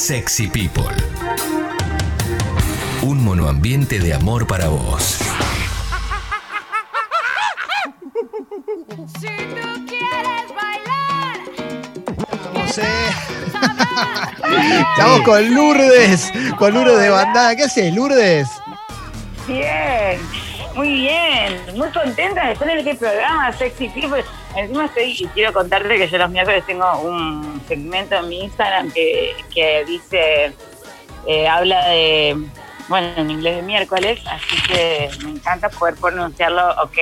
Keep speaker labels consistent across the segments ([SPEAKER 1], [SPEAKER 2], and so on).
[SPEAKER 1] Sexy People. Un monoambiente de amor para vos.
[SPEAKER 2] Si tú quieres bailar,
[SPEAKER 3] No sé. Estamos con Lourdes, con Lourdes de bandana. ¿Qué haces, Lourdes?
[SPEAKER 4] Bien, muy bien, muy contenta de estar en este programa Sexy People. Encima estoy, y quiero contarte que yo los miércoles tengo un segmento en mi Instagram que, que dice, eh, habla de, bueno, en inglés de miércoles, así que me encanta poder pronunciarlo ok.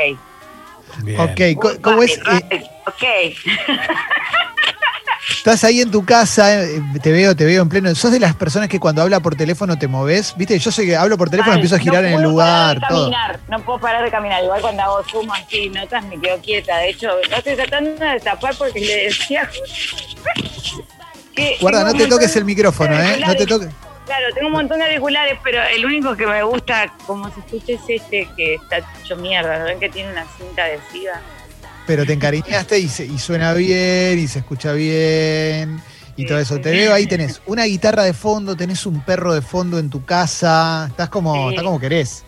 [SPEAKER 5] Bien.
[SPEAKER 3] Ok, ¿cómo es? Eh,
[SPEAKER 4] ok.
[SPEAKER 3] estás ahí en tu casa, eh, te veo, te veo en pleno. ¿Sos de las personas que cuando habla por teléfono te moves? ¿Viste? Yo sé que hablo por teléfono,
[SPEAKER 4] Mal,
[SPEAKER 3] empiezo a girar
[SPEAKER 4] no
[SPEAKER 3] en el lugar,
[SPEAKER 4] parar de
[SPEAKER 3] todo.
[SPEAKER 4] caminar, No puedo parar de caminar. Igual cuando hago zoom así, notas, me quedo quieta. De hecho, no estoy tratando de tapar porque le decía. que
[SPEAKER 3] Guarda, no te toques el micrófono, ¿eh? No te toques.
[SPEAKER 4] Claro, tengo un montón de auriculares, pero el único que me gusta, como se escucha, es este que está hecho mierda. ¿No ven que tiene una cinta adhesiva?
[SPEAKER 3] Pero te encariñaste y, se- y suena bien, y se escucha bien, y todo eso. Te veo ahí, tenés una guitarra de fondo, tenés un perro de fondo en tu casa. Estás como,
[SPEAKER 4] Sí.
[SPEAKER 3] estás como querés.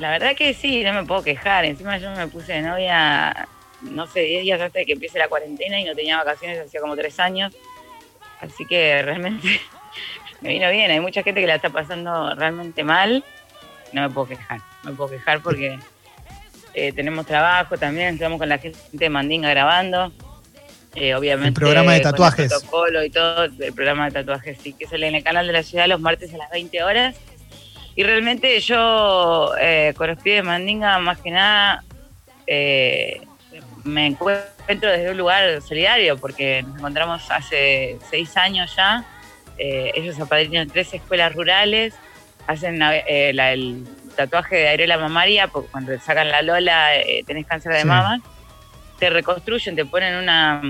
[SPEAKER 4] La verdad que sí, no me puedo quejar. Encima yo me puse de novia, no sé, 10 días antes de que empiece la cuarentena y no tenía vacaciones hacía como 3 años. Así que realmente me vino bien. Hay mucha gente que la está pasando realmente mal. No me puedo quejar, no me puedo quejar porque eh, tenemos trabajo también, estamos con la gente de Mandinga grabando. Eh, obviamente.
[SPEAKER 3] El programa de
[SPEAKER 4] con el
[SPEAKER 3] tatuajes.
[SPEAKER 4] protocolo y todo, el programa de tatuajes, sí, que sale en el canal de la ciudad los martes a las 20 horas. Y realmente yo, eh, con los pies de Mandinga, más que nada, eh, me encuentro desde un lugar solidario, porque nos encontramos hace seis años ya. Eh, ellos apadrinan tres escuelas rurales, hacen eh, la- el tatuaje de areola mamaria, porque cuando te sacan la lola eh, tenés cáncer de
[SPEAKER 3] Sí.
[SPEAKER 4] mama, te reconstruyen, te ponen una,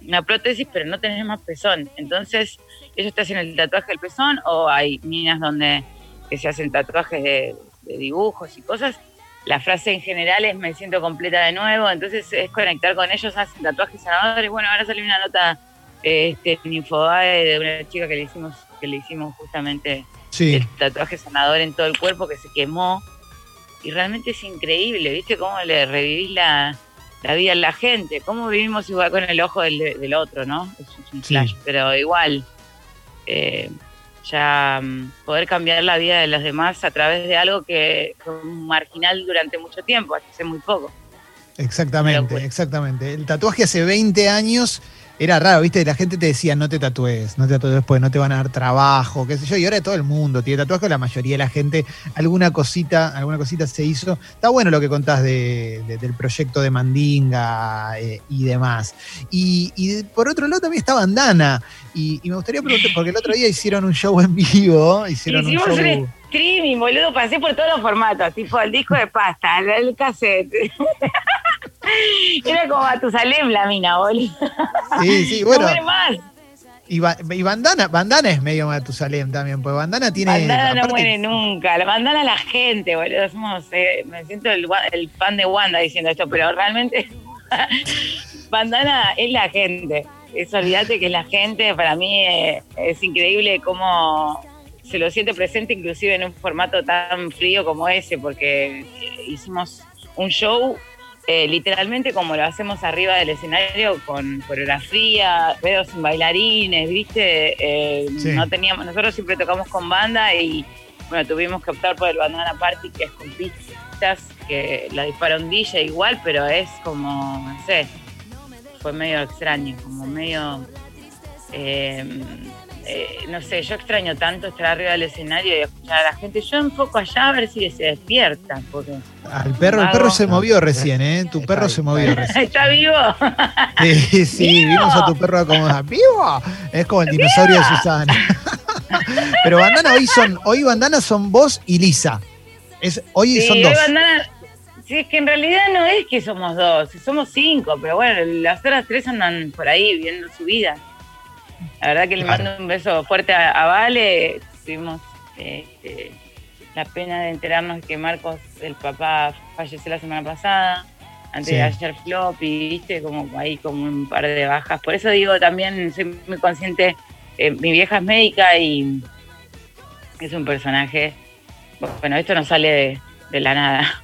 [SPEAKER 4] una prótesis, pero no tenés más pezón. Entonces, ellos te hacen el tatuaje del pezón, o hay minas donde que se hacen tatuajes de, de dibujos y cosas. La frase en general es me siento completa de nuevo, entonces es conectar con ellos, hacen tatuajes sanadores. Bueno, ahora salió una nota eh, este, en Infobae de una chica que le hicimos, que le hicimos justamente
[SPEAKER 3] Sí.
[SPEAKER 4] el tatuaje sanador en todo el cuerpo que se quemó. Y realmente es increíble, ¿viste? Cómo le revivís la, la vida a la gente. Cómo vivimos igual con el ojo del, del otro, ¿no? Es un
[SPEAKER 3] Sí.
[SPEAKER 4] flash, pero igual. eh, ya mm, poder cambiar la vida de los demás a través de algo que fue marginal durante mucho tiempo, hace muy poco.
[SPEAKER 3] Exactamente, exactamente. El tatuaje hace 20 años era raro, ¿viste? La gente te decía, no te tatúes, no te tatúes después, no te van a dar trabajo, qué sé yo. Y ahora todo el mundo tiene tatuaje, la mayoría de la gente, alguna cosita, alguna cosita se hizo. Está bueno lo que contás de- de- del proyecto de Mandinga eh, y demás. Y, y por otro lado también está Bandana. Y, y me gustaría preguntar, porque el otro día hicieron un show en vivo, hicieron un
[SPEAKER 4] Hicimos
[SPEAKER 3] show...
[SPEAKER 4] un streaming, boludo, pasé por todos los formatos, tipo el disco de pasta, el cassette. Era como Matusalem la mina, boludo.
[SPEAKER 3] Sí, sí,
[SPEAKER 4] No
[SPEAKER 3] bueno.
[SPEAKER 4] muere más.
[SPEAKER 3] Y, ba- y bandana, bandana es medio Matusalem también, pues bandana tiene.
[SPEAKER 4] Bandana no
[SPEAKER 3] aparte-
[SPEAKER 4] muere nunca. La bandana a la gente, boludo. Somos, eh, me siento el, fan de Wanda diciendo esto, pero realmente bandana es la gente. Es olvídate que es la gente. Para mí eh, es increíble cómo se lo siente presente, inclusive en un formato tan frío como ese, porque hicimos un show eh, literalmente como lo hacemos arriba del escenario con coreografía, pedos sin bailarines, ¿viste? Eh,
[SPEAKER 3] Sí.
[SPEAKER 4] No teníamos, nosotros siempre tocamos con banda y bueno, tuvimos que optar por el Bandana Party, que es con pistas, que la dispara un DJ igual, pero es como, no sé, fue medio extraño, como medio, eh, eh, no sé, yo extraño tanto estar arriba del escenario y escuchar a la gente. Yo enfoco allá a ver si se despierta, porque
[SPEAKER 3] Al perro, el perro se movió recién, ¿eh? Tu perro se movió recién.
[SPEAKER 4] está vivo.
[SPEAKER 3] Sí, sí, vimos a tu perro como vivo. Es como el dinosaurio de Susana. Pero bandana hoy son, hoy bandana son vos y Lisa. Es, hoy
[SPEAKER 4] Sí,
[SPEAKER 3] son
[SPEAKER 4] hoy
[SPEAKER 3] dos.
[SPEAKER 4] Bandana- sí, es que en realidad no es que somos dos, somos cinco, pero bueno, las otras tres andan por ahí viviendo su vida. La verdad que le
[SPEAKER 3] Claro.
[SPEAKER 4] mando un beso fuerte a, a Vale. Tuvimos este, la pena de enterarnos que Marcos, el papá, falleció la semana pasada. Antes
[SPEAKER 3] Sí.
[SPEAKER 4] de ayer flop y viste como ahí como un par de bajas. Por eso digo también, soy muy consciente eh, mi vieja es médica y es un personaje. Bueno, esto no sale de, de la nada.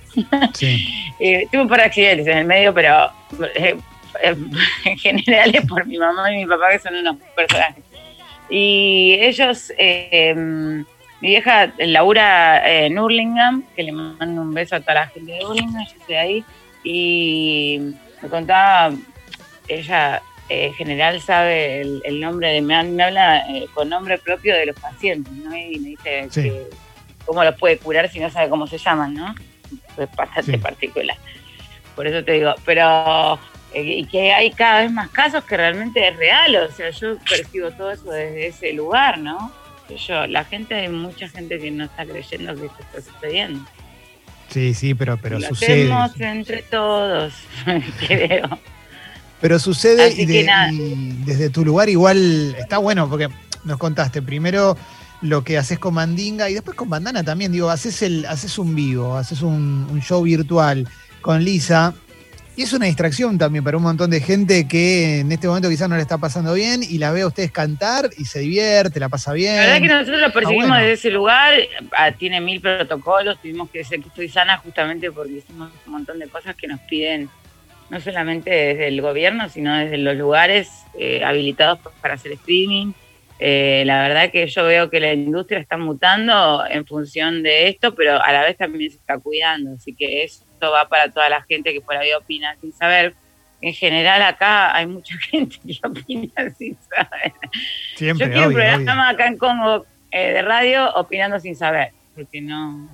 [SPEAKER 3] Sí.
[SPEAKER 4] Eh, tuve un par de accidentes en el medio, pero eh, eh, en general es por mi mamá y mi papá, que son unos personajes. Y ellos, eh, mi vieja labura en Hurlingham, que le mando un beso a toda la gente de Hurlingham, yo estoy ahí, y me contaba, ella eh, en general sabe el, el nombre de, me, me habla eh, con nombre propio de los pacientes, ¿no? Y me dice
[SPEAKER 3] Sí.
[SPEAKER 4] que cómo los puede curar si no sabe cómo se llaman, ¿no? Es bastante
[SPEAKER 3] Sí.
[SPEAKER 4] particular. Por eso te digo, pero eh, y que hay cada vez más casos que realmente es real, o sea, yo percibo todo eso desde ese lugar, ¿no? Yo, la gente, hay mucha gente que no está creyendo que esto está sucediendo.
[SPEAKER 3] Sí, sí, pero, pero
[SPEAKER 4] Lo
[SPEAKER 3] sucede.
[SPEAKER 4] hacemos entre todos, creo.
[SPEAKER 3] Pero sucede y, de- desde tu lugar igual está bueno porque nos contaste primero lo que haces con Mandinga y después con Bandana también. Digo, haces, el, haces un vivo, haces un, un show virtual con Lisa. Y es una distracción también para un montón de gente que en este momento quizás no le está pasando bien y la ve a ustedes cantar y se divierte, la pasa bien.
[SPEAKER 4] La verdad que nosotros lo percibimos
[SPEAKER 3] bueno.
[SPEAKER 4] desde ese lugar, ah, tiene mil protocolos, tuvimos que decir que estoy sana justamente porque hicimos un montón de cosas que nos piden, no solamente desde el gobierno, sino desde los lugares eh, habilitados para hacer streaming. Eh, la verdad que yo veo que la industria está mutando en función de esto, pero a la vez también se está cuidando, así que esto va para toda la gente que por ahí opina sin saber. En general acá hay mucha gente que opina sin saber.
[SPEAKER 3] Siempre,
[SPEAKER 4] Yo quiero un
[SPEAKER 3] obvio.
[SPEAKER 4] programa acá en Congo eh, de radio opinando sin saber, porque no.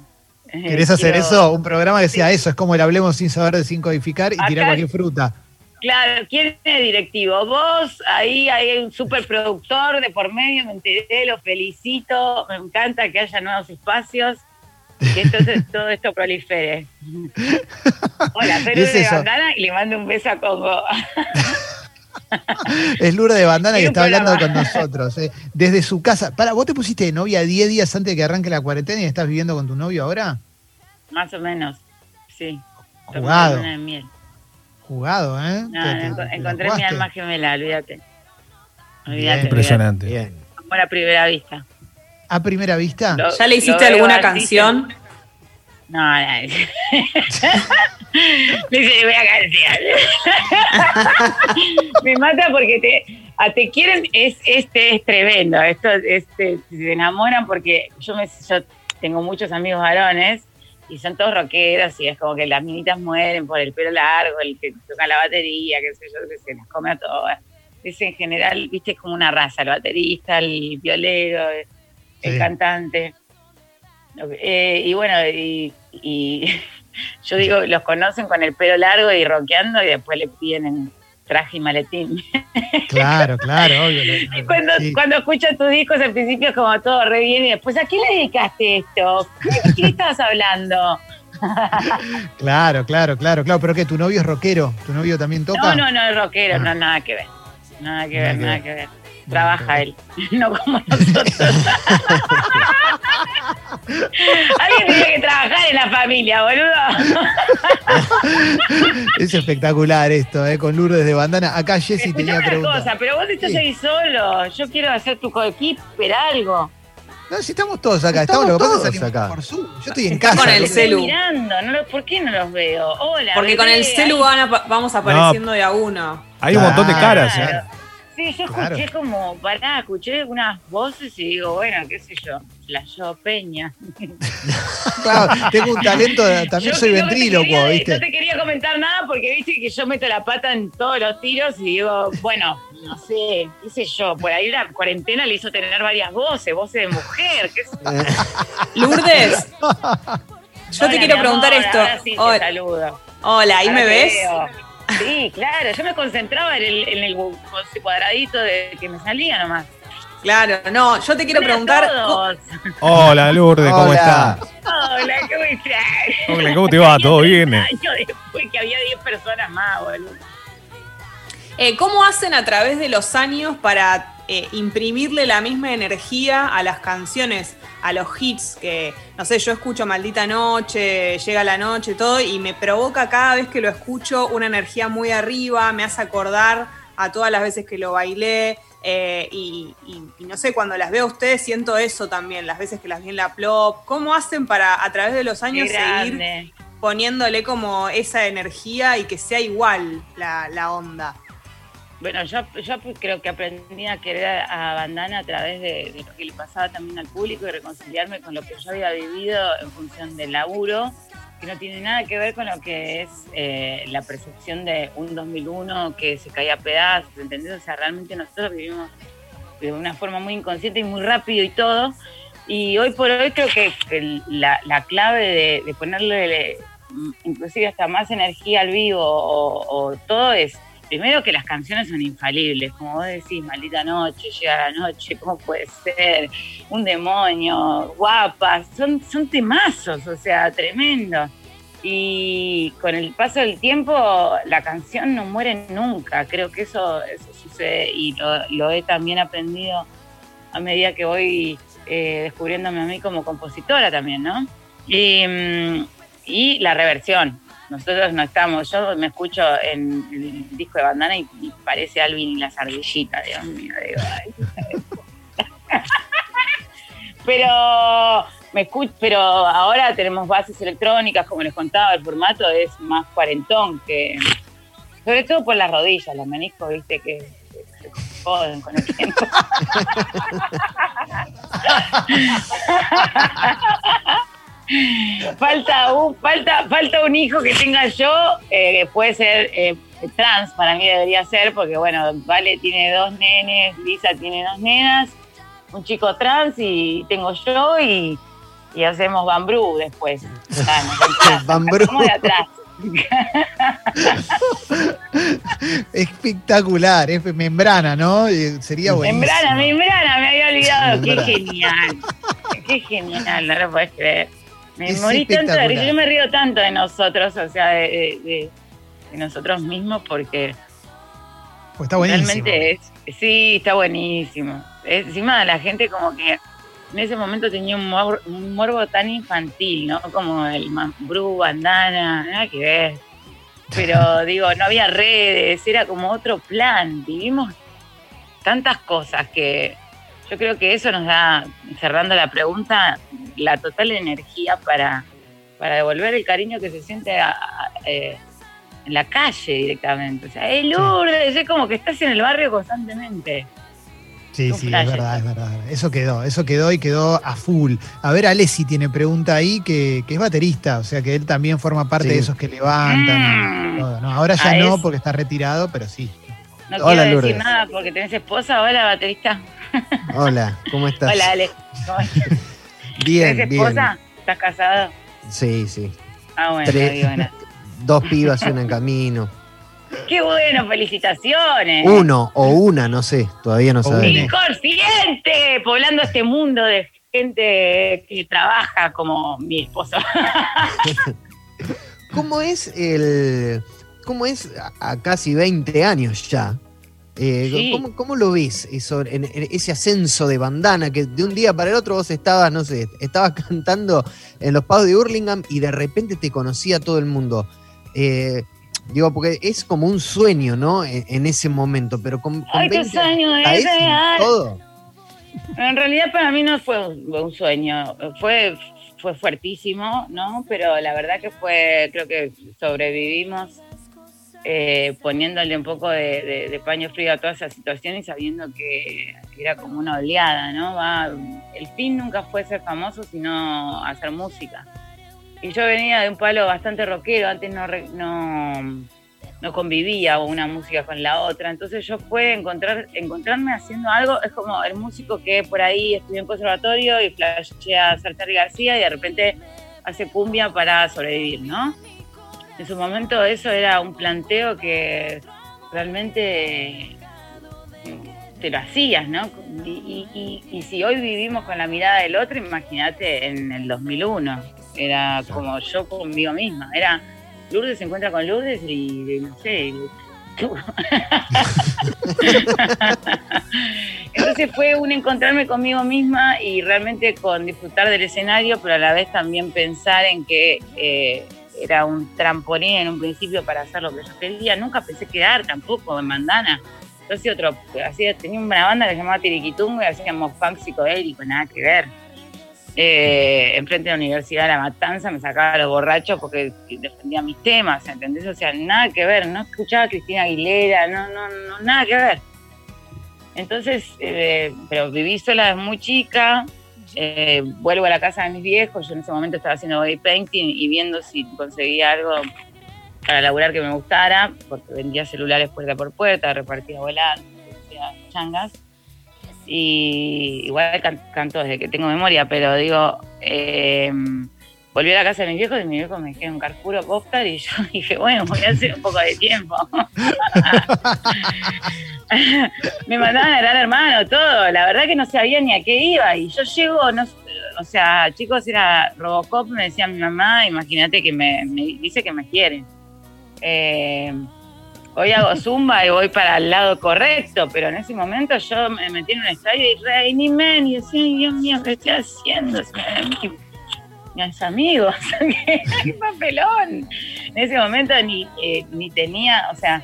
[SPEAKER 4] eh,
[SPEAKER 3] ¿Querés hacer
[SPEAKER 4] quiero-
[SPEAKER 3] eso? Un programa que sea eso, es como el hablemos sin saber de sin codificar y tirar
[SPEAKER 4] Acá-
[SPEAKER 3] cualquier fruta.
[SPEAKER 4] Claro, ¿quién es directivo? Vos, ahí hay un superproductor de por medio, me enteré, lo felicito, me encanta que haya nuevos espacios, que entonces todo esto prolifere. Hola, soy
[SPEAKER 3] ¿Y es
[SPEAKER 4] Lourdes de
[SPEAKER 3] eso?
[SPEAKER 4] Bandana y le mando un beso a Congo.
[SPEAKER 3] Es Lourdes de Bandana que está hablando con nosotros. eh. Desde su casa. Para, ¿vos te pusiste de novia 10 días antes de que arranque la cuarentena y estás viviendo con tu novio ahora?
[SPEAKER 4] Más o menos, sí.
[SPEAKER 3] Jugado.
[SPEAKER 4] luna de miel.
[SPEAKER 3] Jugado, ¿eh?
[SPEAKER 4] No,
[SPEAKER 3] Te- te-
[SPEAKER 4] enco-
[SPEAKER 3] te la
[SPEAKER 4] encontré mi alma gemela, olvídate.
[SPEAKER 3] Bien.
[SPEAKER 4] Olvídate.
[SPEAKER 5] Impresionante.
[SPEAKER 6] Bien.
[SPEAKER 4] Amor a primera vista.
[SPEAKER 3] ¿A primera vista?
[SPEAKER 4] Lo-
[SPEAKER 7] ¿Ya le hiciste alguna canción?
[SPEAKER 4] No, no. Le dice, le voy a cantar. Me mata porque te, a te quieren, es, este es tremendo. Esto, este, se enamoran porque yo, me, yo tengo muchos amigos varones y son todos rockeros y es como que las minitas mueren por el pelo largo, el que toca la batería, qué sé yo, que se las come a todas. Es en general, viste, es como una raza, el baterista, el violero, el,
[SPEAKER 3] Sí.
[SPEAKER 4] cantante. Eh, y bueno, y, y yo digo, los conocen con el pelo largo y rockeando y después le piden en traje y maletín.
[SPEAKER 3] Claro, claro, obvio. lo-
[SPEAKER 4] Cuando,
[SPEAKER 3] sí.
[SPEAKER 4] cuando escuchas tus discos al principio es como todo re bien y después, ¿a quién le dedicaste esto? ¿De quién estabas hablando?
[SPEAKER 3] Claro, claro, claro, claro. ¿Pero qué? ¿Tu novio es rockero? ¿Tu novio también toca?
[SPEAKER 4] No, no, no, es rockero,
[SPEAKER 3] Ah.
[SPEAKER 4] no, nada que ver. Nada que
[SPEAKER 3] Nada
[SPEAKER 4] ver,
[SPEAKER 3] que
[SPEAKER 4] nada
[SPEAKER 3] ver.
[SPEAKER 4] que ver. Trabaja él, no como nosotros. Alguien tiene que trabajar en la familia, boludo.
[SPEAKER 3] Es espectacular esto, ¿eh? Con Lourdes de Bandana. Acá Jessy tenía
[SPEAKER 4] cosa, pero vos estás
[SPEAKER 3] Sí.
[SPEAKER 4] ahí solo. Yo quiero hacer tu coequiper algo.
[SPEAKER 3] No, si estamos todos acá.
[SPEAKER 6] Estamos
[SPEAKER 3] Estamos, lo que pasa es
[SPEAKER 6] todos acá.
[SPEAKER 3] por Zoom. Yo estoy en casa.
[SPEAKER 7] con el
[SPEAKER 3] lo-
[SPEAKER 4] Estoy
[SPEAKER 7] celu.
[SPEAKER 4] mirando, no lo- ¿por qué no los veo? Hola.
[SPEAKER 7] Porque con el celu van a- vamos apareciendo de a uno.
[SPEAKER 5] Hay un montón de
[SPEAKER 3] Claro.
[SPEAKER 5] caras, ¿eh?
[SPEAKER 4] Sí, yo
[SPEAKER 3] Claro.
[SPEAKER 4] escuché como, pará, escuché unas voces y digo, bueno, qué sé yo, la yo Peña.
[SPEAKER 3] Claro, tengo un talento, de- también
[SPEAKER 4] Yo
[SPEAKER 3] soy
[SPEAKER 4] no
[SPEAKER 3] ventrílocuo,
[SPEAKER 4] quería-
[SPEAKER 3] ¿viste?
[SPEAKER 4] No te quería comentar nada porque viste que yo meto la pata en todos los tiros y digo, bueno, no sé, qué sé yo, por ahí la cuarentena le hizo tener varias voces, voces de mujer, qué sé yo.
[SPEAKER 7] Lourdes, yo
[SPEAKER 4] Hola,
[SPEAKER 7] te quiero preguntar
[SPEAKER 4] amor,
[SPEAKER 7] esto.
[SPEAKER 4] ahora sí te
[SPEAKER 7] Hola,
[SPEAKER 4] saludo.
[SPEAKER 7] hola, ¿ahí
[SPEAKER 4] Ahora
[SPEAKER 7] me ves?
[SPEAKER 4] veo. Sí, claro, yo me concentraba en el, en el cuadradito de que me salía nomás.
[SPEAKER 7] Claro, no, yo te quiero preguntar.
[SPEAKER 5] Hola, Lourdes, ¿cómo
[SPEAKER 6] Hola.
[SPEAKER 5] estás?
[SPEAKER 4] Hola, ¿cómo estás?
[SPEAKER 5] Hola, ¿cómo te va? ¿Todo bien?
[SPEAKER 4] Años después que había 10 personas más, boludo.
[SPEAKER 7] Eh, ¿Cómo hacen a través de los años para eh, imprimirle la misma energía a las canciones, a los hits? Que, no sé, yo escucho Maldita Noche, Llega la Noche, todo, y me provoca cada vez que lo escucho una energía muy arriba, me hace acordar a todas las veces que lo bailé. Eh, y, y- y no sé, cuando las veo a ustedes siento eso también, las veces que las vi en la plop. ¿Cómo hacen para a través de los años seguir poniéndole como esa energía y que sea igual la, la onda?
[SPEAKER 4] Bueno, yo, creo que aprendí a querer a Bandana a través de, lo que le pasaba también al público y reconciliarme con lo que yo había vivido en función del laburo, que no tiene nada que ver con lo que es eh, la percepción de un 2001 que se caía a pedazos, ¿entendés? O sea, realmente nosotros vivimos de una forma muy inconsciente y muy rápido y todo. Y hoy por hoy creo que la, la clave de, ponerle mm, inclusive hasta más energía al vivo o todo es primero que las canciones son infalibles, como vos decís, maldita noche, llega la noche, ¿cómo puede ser? Un demonio, guapas, son, son temazos, o sea, tremendo. Y con el paso del tiempo, la canción no muere nunca, creo que eso, eso sucede y lo, he también aprendido a medida que voy eh, descubriéndome a mí como compositora también, ¿no? Y, mm, y la reversión. Nosotros no estamos, yo me escucho en el disco de bandana y, parece Alvin y las ardillitas, Dios mío, digo, pero me escucho, pero ahora tenemos bases electrónicas, como les contaba, el formato es más cuarentón que sobre todo por las rodillas, los meniscos, viste que que se joden con el tiempo. falta un falta falta un hijo que tenga yo eh, puede ser eh, trans para mí debería ser porque bueno Vale tiene dos nenes Lisa tiene dos nenas un chico trans y tengo yo y, y hacemos bambrú después
[SPEAKER 6] Bambrú.
[SPEAKER 4] como de atrás
[SPEAKER 3] Espectacular, es membrana, ¿no? Sería buenísimo.
[SPEAKER 4] membrana membrana me había olvidado qué genial qué genial no lo puedes creer me
[SPEAKER 3] Es
[SPEAKER 4] morí tanto de risa,
[SPEAKER 3] espectacular.
[SPEAKER 4] yo me río tanto de nosotros o sea de, de- de- de nosotros mismos porque
[SPEAKER 3] Pues está buenísimo.
[SPEAKER 4] Realmente es, sí, está buenísimo. Es- encima la gente como que en ese momento tenía un, mor- un morbo tan infantil, ¿no? Como el mambrú, bandana, nada que ver. Pero digo, no había redes, era como otro plan. Vivimos tantas cosas que yo creo que eso nos da, cerrando la pregunta, la total energía para, para devolver el cariño que se siente a- a- eh, en la calle directamente. O sea, ¡hey Lourdes! Es como que estás en el barrio constantemente.
[SPEAKER 3] Sí, sí, es verdad, es verdad. Eso quedó, eso quedó y quedó a full. A ver, Alessi tiene pregunta ahí que, que es baterista, o sea que él también forma parte
[SPEAKER 6] Sí.
[SPEAKER 3] de esos que levantan.
[SPEAKER 4] Mm.
[SPEAKER 3] y todo, ¿no? Ahora ya no,
[SPEAKER 4] es-
[SPEAKER 3] porque está retirado, pero sí.
[SPEAKER 4] No
[SPEAKER 6] Hola,
[SPEAKER 4] quiero decir
[SPEAKER 6] Lourdes.
[SPEAKER 4] nada porque tenés esposa. Hola, baterista.
[SPEAKER 6] Hola, ¿cómo estás?
[SPEAKER 4] Hola, Ale. ¿Cómo estás?
[SPEAKER 6] Bien,
[SPEAKER 4] ¿Tenés
[SPEAKER 6] bien.
[SPEAKER 4] esposa? ¿Estás casado?
[SPEAKER 6] Sí, sí.
[SPEAKER 4] Ah, bueno,
[SPEAKER 6] Tres.
[SPEAKER 4] digo, no.
[SPEAKER 6] Dos pibas y una en camino.
[SPEAKER 4] ¡Qué bueno! ¡Felicitaciones!
[SPEAKER 6] Uno o una, no sé, todavía no sabemos.
[SPEAKER 4] ¡Inconsciente! Poblando este mundo de gente que trabaja como mi esposo.
[SPEAKER 6] ¿Cómo es el. ¿Cómo es a, a casi 20 años ya? Eh,
[SPEAKER 4] Sí.
[SPEAKER 6] ¿cómo, cómo lo ves eso, en, en ese ascenso de bandana que de un día para el otro vos estabas, no sé, estabas cantando en los pagos de Hurlingham y de repente te conocía todo el mundo? Eh, digo, porque es como un sueño, ¿no? En, en ese momento, pero con, con
[SPEAKER 4] ¡Ay,
[SPEAKER 6] 20
[SPEAKER 4] sueño es real!
[SPEAKER 6] todo.
[SPEAKER 4] En realidad para mí no fue un, un sueño, fue, fue fuertísimo, ¿no? Pero la verdad que fue, creo que sobrevivimos eh, poniéndole un poco de, paño frío a toda esa situación y sabiendo que era como una oleada, ¿no? El fin nunca fue ser famoso, sino hacer música. Y yo venía de un palo bastante rockero, antes no, no, convivía una música con la otra, entonces yo fue encontrar, encontrarme haciendo algo, es como el músico que por ahí estudió en conservatorio y flashea a Sartori García y de repente hace cumbia para sobrevivir, ¿no? En su momento eso era un planteo que realmente mm, te lo hacías, ¿no? Y, y- y- y si hoy vivimos con la mirada del otro, imagínate en el 2001. Era como yo conmigo misma. Era Lourdes se encuentra con Lourdes y no sé. y- Entonces fue un encontrarme conmigo misma y realmente con disfrutar del escenario, pero a la vez también pensar en que eh, era un trampolín en un principio para hacer lo que yo quería. Nunca pensé quedar tampoco en Mandana. Yo hacía otro, hacía, tenía una banda que se llamaba Tiriquitungo y hacíamos punk psicodélico, nada que ver. Eh, enfrente de la Universidad de La Matanza me sacaba los borrachos porque defendía mis temas, ¿entendés? O sea, nada que ver, no escuchaba a Cristina Aguilera, no, no, no, nada que ver. Entonces, eh, pero viví sola desde muy chica, eh, vuelvo a la casa de mis viejos, yo en ese momento estaba haciendo body painting y viendo si conseguía algo para laburar que me gustara, porque vendía celulares puerta por puerta, repartía volando, hacía changas. Y igual can- canto desde que tengo memoria, pero digo, eh, volví a la casa de mis viejos y mis viejos me dijeron Carpuro Popstar y yo dije, bueno, voy a hacer un poco de tiempo. me mandaban a Gran Hermano, todo. La verdad que no sabía ni a qué iba. Y yo llego, no, o sea, chicos, era Robocop, me decía mi mamá, imagínate que me, dice que me quiere. Eh, hoy hago zumba y voy para el lado correcto, pero en ese momento yo me metí en un estadio y Rainy Man y decía, "Ay, Dios mío, ¿qué estoy haciendo? Mis amigos, qué papelón. En ese momento ni, eh, ni tenía, o sea,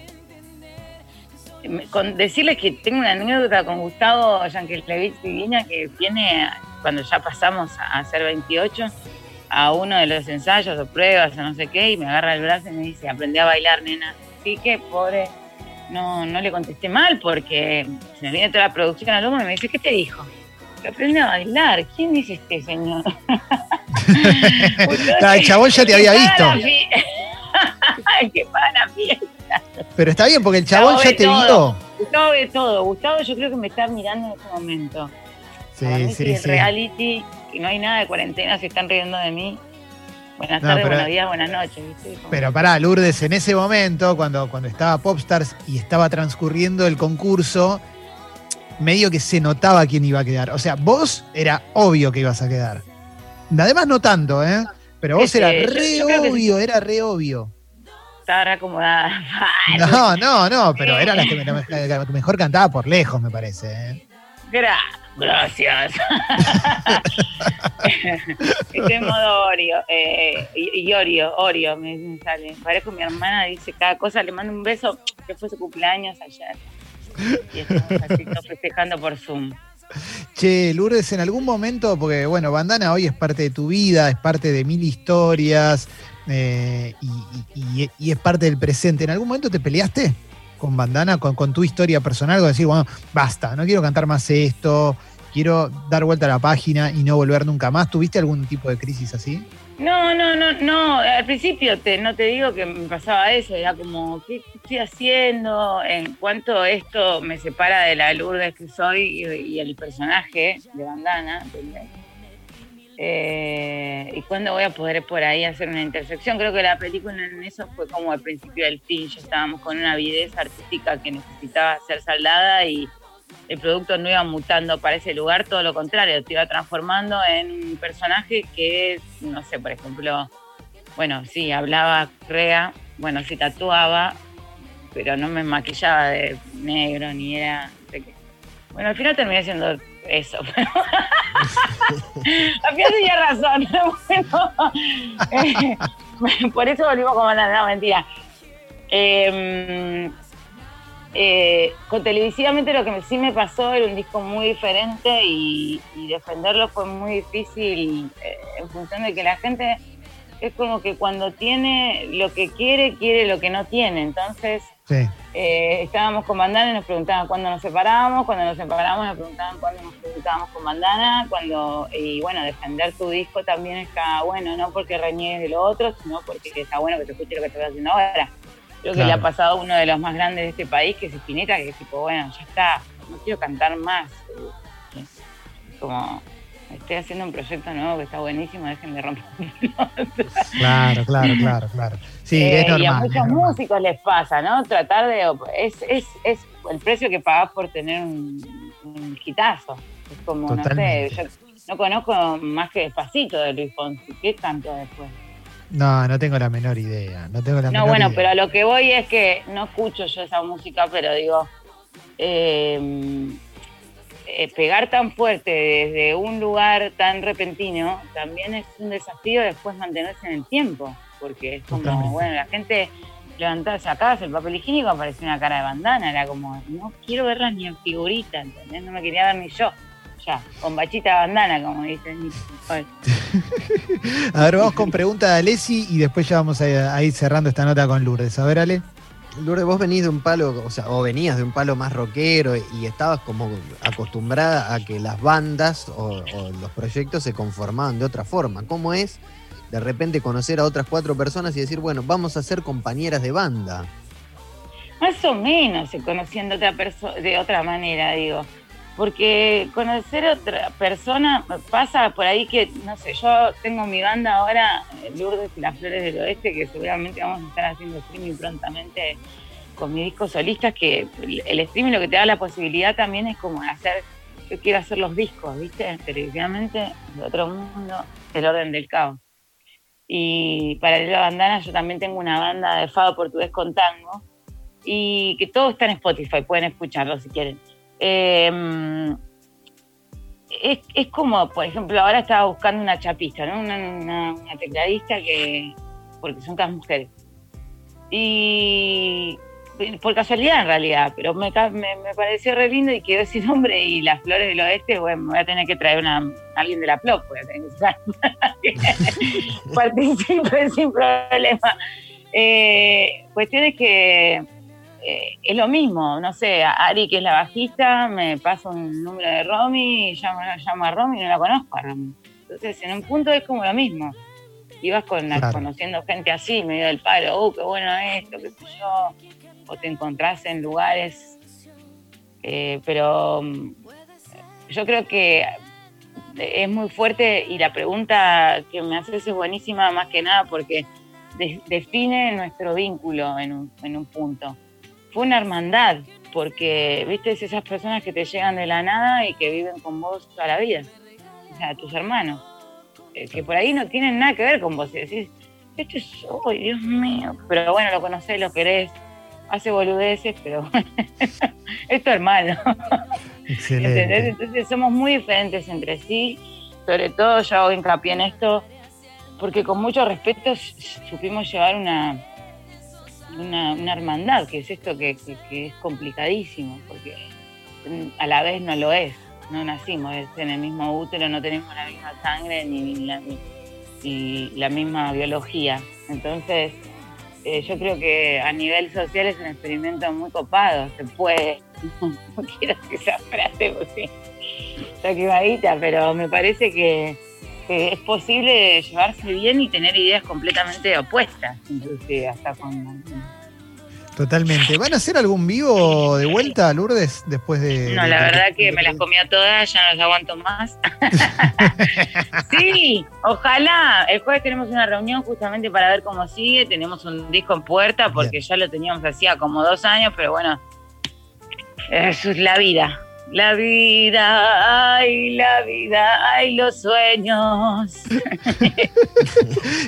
[SPEAKER 4] con decirles que tengo una anécdota con Gustavo Yankelevich Divina que viene cuando ya pasamos a ser 28 a uno de los ensayos o pruebas o no sé qué y me agarra el brazo y me dice, aprendí a bailar, nena. Así que, pobre, no, no le contesté mal porque se me viene toda la producción al hombro y me dice, ¿qué te dijo? Que aprende a bailar. ¿Quién dice este señor?
[SPEAKER 3] El chabón ya te había visto.
[SPEAKER 4] que paga la fiesta.
[SPEAKER 3] Pero está bien, porque el chabón ya te
[SPEAKER 4] todo.
[SPEAKER 3] vio.
[SPEAKER 4] Gustavo ve todo. Gustavo yo creo que me está mirando en este momento. Para mí
[SPEAKER 3] Sí,
[SPEAKER 4] sí,
[SPEAKER 3] sí, sí.
[SPEAKER 4] reality, que no hay nada de cuarentena, se están riendo de mí. Buenas
[SPEAKER 3] No,
[SPEAKER 4] tardes,
[SPEAKER 3] pero-
[SPEAKER 4] buenos días, buenas noches.
[SPEAKER 3] Pero pará, Lourdes, en ese momento, cuando, cuando estaba Popstars y estaba transcurriendo el concurso, medio que se notaba quién iba a quedar. O sea, vos era obvio que ibas a quedar. Además, no tanto, ¿eh? Pero vos
[SPEAKER 4] Este,
[SPEAKER 3] era re
[SPEAKER 4] yo creo que
[SPEAKER 3] obvio, era re obvio.
[SPEAKER 4] Estaba reacomodada.
[SPEAKER 3] No, no, no, pero era la que, me- la me- la que mejor cantaba por lejos, me parece. ¿eh?
[SPEAKER 4] Gra- gracias. Estoy en modo Oreo. Eh, y, y Oreo, Oreo me, me sale. Parezco mi hermana, dice cada cosa, le mando un beso, que fue su cumpleaños ayer. Y estamos así festejando por Zoom.
[SPEAKER 3] Che, Lourdes, en algún momento, porque bueno, Bandana hoy es parte de tu vida, es parte de mil historias eh, y, y- es parte del presente. ¿En algún momento te peleaste con Bandana, con, tu historia personal? Con decir, bueno, basta, no quiero cantar más esto, quiero dar vuelta a la página y no volver nunca más. ¿Tuviste algún tipo de crisis así?
[SPEAKER 4] No, no, no, no. Al principio te, no te digo que me pasaba eso, era como, ¿qué estoy haciendo? En cuanto esto me separa de la Lourdes que soy y, el personaje de Bandana. Eh, ¿Y cuándo voy a poder por ahí hacer una intersección? Creo que la película en eso fue como al principio del fin, ya estábamos con una avidez artística que necesitaba ser saldada y el producto no iba mutando para ese lugar, todo lo contrario, te iba transformando en un personaje que, no sé, por ejemplo, bueno, sí, hablaba rea, bueno, sí tatuaba, pero no me maquillaba de negro ni era... Bueno, al final terminé siendo eso. final tenía razón. Bueno, eh, por eso volvimos con Banana, no, mentira. Eh, eh, televisivamente lo que sí me pasó era un disco muy diferente y, y defenderlo fue muy difícil eh, en función de que la gente es como que cuando tiene lo que quiere, quiere lo que no tiene. Entonces
[SPEAKER 3] Sí.
[SPEAKER 4] eh, estábamos con Bandana y nos preguntaban cuándo nos separábamos, cuando nos separábamos nos preguntaban cuándo nos preguntábamos con Bandana, cuando, y bueno, defender tu disco también está bueno, no porque reniegues de lo otro, sino porque está bueno que te escuche lo que estoy haciendo ahora. Creo que le ha pasado a uno de los más grandes de este país, que es Spinetta, que es tipo, bueno, ya está, no quiero cantar más. Eh, Como, estoy haciendo un proyecto nuevo que está buenísimo, dejen de romper.
[SPEAKER 3] Claro, claro, claro, claro. Sí,
[SPEAKER 4] Eh,
[SPEAKER 3] es normal.
[SPEAKER 4] Y a muchos músicos les pasa, ¿no? Tratar de. Es, es, es el precio que pagás por tener un, un hitazo. Es como,
[SPEAKER 3] Totalmente.
[SPEAKER 4] no sé, yo no conozco más que Despacito de Luis Fonsi. ¿Qué canto después?
[SPEAKER 3] No, no tengo la menor idea. No tengo la
[SPEAKER 4] No,
[SPEAKER 3] menor
[SPEAKER 4] bueno,
[SPEAKER 3] idea.
[SPEAKER 4] pero a lo que voy es que no escucho yo esa música, pero digo, eh, eh, pegar tan fuerte desde un lugar tan repentino también es un desafío después mantenerse en el tiempo, porque es como,
[SPEAKER 3] Totalmente.
[SPEAKER 4] bueno, la gente levantabas, sacabas el papel higiénico, aparecía una cara de bandana, era como, no quiero verlas ni en figurita, ¿entendés? No me quería ver ni yo. Ya, con bachita de bandana, como dicen.
[SPEAKER 3] A ver, vamos con pregunta de Alessi y después ya vamos a, a ir cerrando esta nota con Lourdes. A ver, Ale.
[SPEAKER 6] Lourdes, vos venís de un palo, o sea, o venías de un palo más rockero y estabas como acostumbrada a que las bandas o, los proyectos se conformaban de otra forma. ¿Cómo es de repente conocer a otras cuatro personas y decir, bueno, vamos a ser compañeras de banda?
[SPEAKER 4] Más o menos de otra, de otra manera, digo. Porque conocer a otra persona pasa por ahí que, no sé, yo tengo mi banda ahora, eh, Lourdes y las Flores del Oeste, que seguramente vamos a estar haciendo streaming prontamente con mi disco solista, que el streaming lo que te da la posibilidad también es como hacer, yo quiero hacer los discos, ¿viste? Televisivamente, de otro mundo, el orden del caos. Y para la bandana yo también tengo una banda de fado portugués con tango, y que todo está en Spotify, pueden escucharlo si quieren. Eh, es, es como, por ejemplo, ahora estaba buscando una chapista, ¿no? Una, una- tecladista que, porque son todas mujeres. Y por casualidad en realidad, pero me, me, me pareció re lindo y quedó ese nombre y las flores del oeste, bueno, me voy a tener que traer una, alguien de la PLOP, voy a tener que buscar. Participe sin problema. Eh, cuestión es que eh, es lo mismo, no sé, Ari, que es la bajista, me pasa un número de Romy, y llamo, llamo a Romy y no la conozco a Romy. Entonces, en un punto es como lo mismo. Ibas con,
[SPEAKER 3] Claro.
[SPEAKER 4] conociendo gente así, medio del palo, oh, qué bueno esto, qué sé yo, o te encontrás en lugares, eh, pero mm, yo creo que es muy fuerte y la pregunta que me haces es buenísima más que nada porque de- define nuestro vínculo en un, en un punto. Fue una hermandad, porque, viste, es esas personas que te llegan de la nada y que viven con vos toda la vida. O sea, tus hermanos, eh, que por ahí no tienen nada que ver con vos. Y decís, esto es yo, Dios mío. Pero bueno, lo conocés, lo querés, hace boludeces, pero es tu hermano. ¿Entendés?
[SPEAKER 3] Excelente.
[SPEAKER 4] Entonces somos muy diferentes entre sí. Sobre todo yo hago hincapié en esto porque con mucho respeto supimos llevar una, una, una hermandad, que es esto que, que- que es complicadísimo, porque a la vez no lo es. No nacimos en el mismo útero, no tenemos la misma sangre ni la, ni- la misma biología. Entonces, eh, yo creo que a nivel social es un experimento muy copado, se puede. No quiero que esa frase porque está quemadita, pero me parece que, que es posible llevarse bien y tener ideas completamente opuestas, inclusive hasta con...
[SPEAKER 3] Totalmente. ¿Van a hacer algún vivo de vuelta, Lourdes, después de.
[SPEAKER 4] No,
[SPEAKER 3] de-
[SPEAKER 4] la
[SPEAKER 3] de-
[SPEAKER 4] verdad que
[SPEAKER 3] de-
[SPEAKER 4] me las comía todas, ya no las aguanto más. sí, ojalá. El jueves tenemos una reunión justamente para ver cómo sigue. Tenemos un disco en puerta porque ya lo teníamos hacía como dos años, pero bueno, eso es la vida. La vida, ay, la vida, ay, los sueños.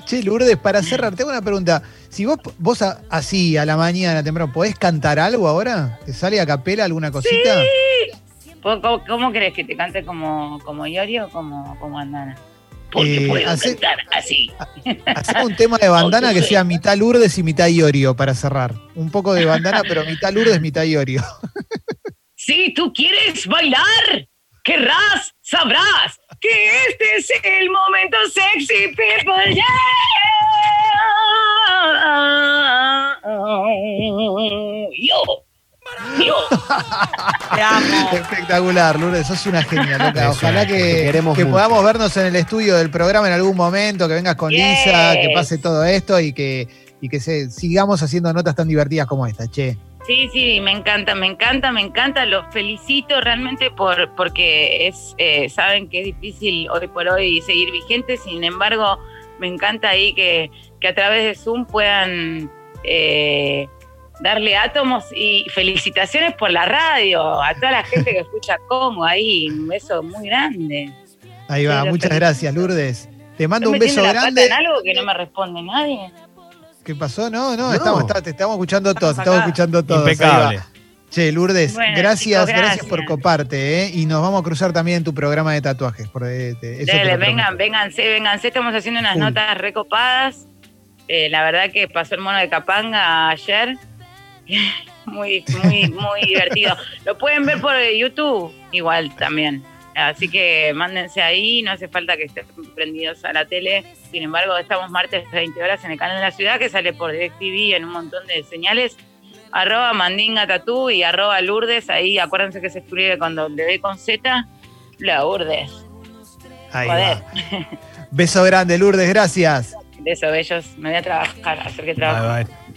[SPEAKER 3] Che, Lourdes, para cerrar, tengo una pregunta. Si vos, vos a- así a la mañana temprano, ¿podés cantar algo ahora? ¿Te sale a capela alguna cosita?
[SPEAKER 4] ¿Cómo, cómo- cómo crees que te cante como, como Yori o como, como Andana? Porque
[SPEAKER 3] Eh,
[SPEAKER 4] puedo
[SPEAKER 3] hace-
[SPEAKER 4] cantar así.
[SPEAKER 3] Hacemos un tema de bandana que sea mitad Lourdes y mitad Iorio para cerrar. Un poco de bandana, pero mitad Lourdes, mitad Iorio.
[SPEAKER 4] Si tú quieres bailar, querrás, sabrás que este es el momento sexy, people. Yeah. Yo, yo.
[SPEAKER 7] Te amo.
[SPEAKER 3] Espectacular, Lourdes, sos una genia, loca. Ojalá que, podamos vernos en el estudio del programa en algún momento, que vengas con Lisa,
[SPEAKER 4] Yes.
[SPEAKER 3] que pase todo esto y que, y que se, sigamos haciendo notas tan divertidas como esta, che.
[SPEAKER 4] Sí, sí, me encanta, me encanta, me encanta. Los felicito realmente por porque es eh, saben que es difícil hoy por hoy seguir vigentes. Sin embargo, me encanta ahí que, que a través de Zoom puedan eh, darle átomos y felicitaciones por la radio a toda la gente que escucha como ahí. Un beso muy grande.
[SPEAKER 3] Ahí va, muchas gracias, Lourdes. Te mando
[SPEAKER 4] ¿No
[SPEAKER 3] un beso grande.
[SPEAKER 4] algo que no me responde nadie?
[SPEAKER 3] ¿Qué pasó? No, no,
[SPEAKER 6] No.
[SPEAKER 3] Estamos, está- te estamos escuchando todos, te
[SPEAKER 7] Estamos
[SPEAKER 3] escuchando todos.
[SPEAKER 5] Impecable.
[SPEAKER 3] Che, Lourdes,
[SPEAKER 4] Bueno,
[SPEAKER 3] gracias,
[SPEAKER 4] chicos,
[SPEAKER 3] gracias,
[SPEAKER 4] gracias.
[SPEAKER 3] por coparte, ¿eh? Y nos vamos a cruzar también en tu programa de tatuajes. Por, eh, te- eso
[SPEAKER 4] vengan, vénganse, vénganse. Estamos haciendo unas notas recopadas. Eh, la verdad que pasó el mono de Capanga ayer. muy, muy, muy divertido. Lo pueden ver por YouTube igual también. Así que mándense ahí, no hace falta que estén prendidos a la tele. Sin embargo, estamos martes 20 horas en el canal de la ciudad que sale por DirecTV en un montón de señales. Arroba Mandinga Tatú y arroba Lourdes. Ahí acuérdense que se escribe con W con Z. Lourdes.
[SPEAKER 3] Ahí
[SPEAKER 4] Joder.
[SPEAKER 3] va. Beso grande, Lourdes, gracias.
[SPEAKER 4] De eso, bellos. Me voy a trabajar, a hacer que
[SPEAKER 5] bye.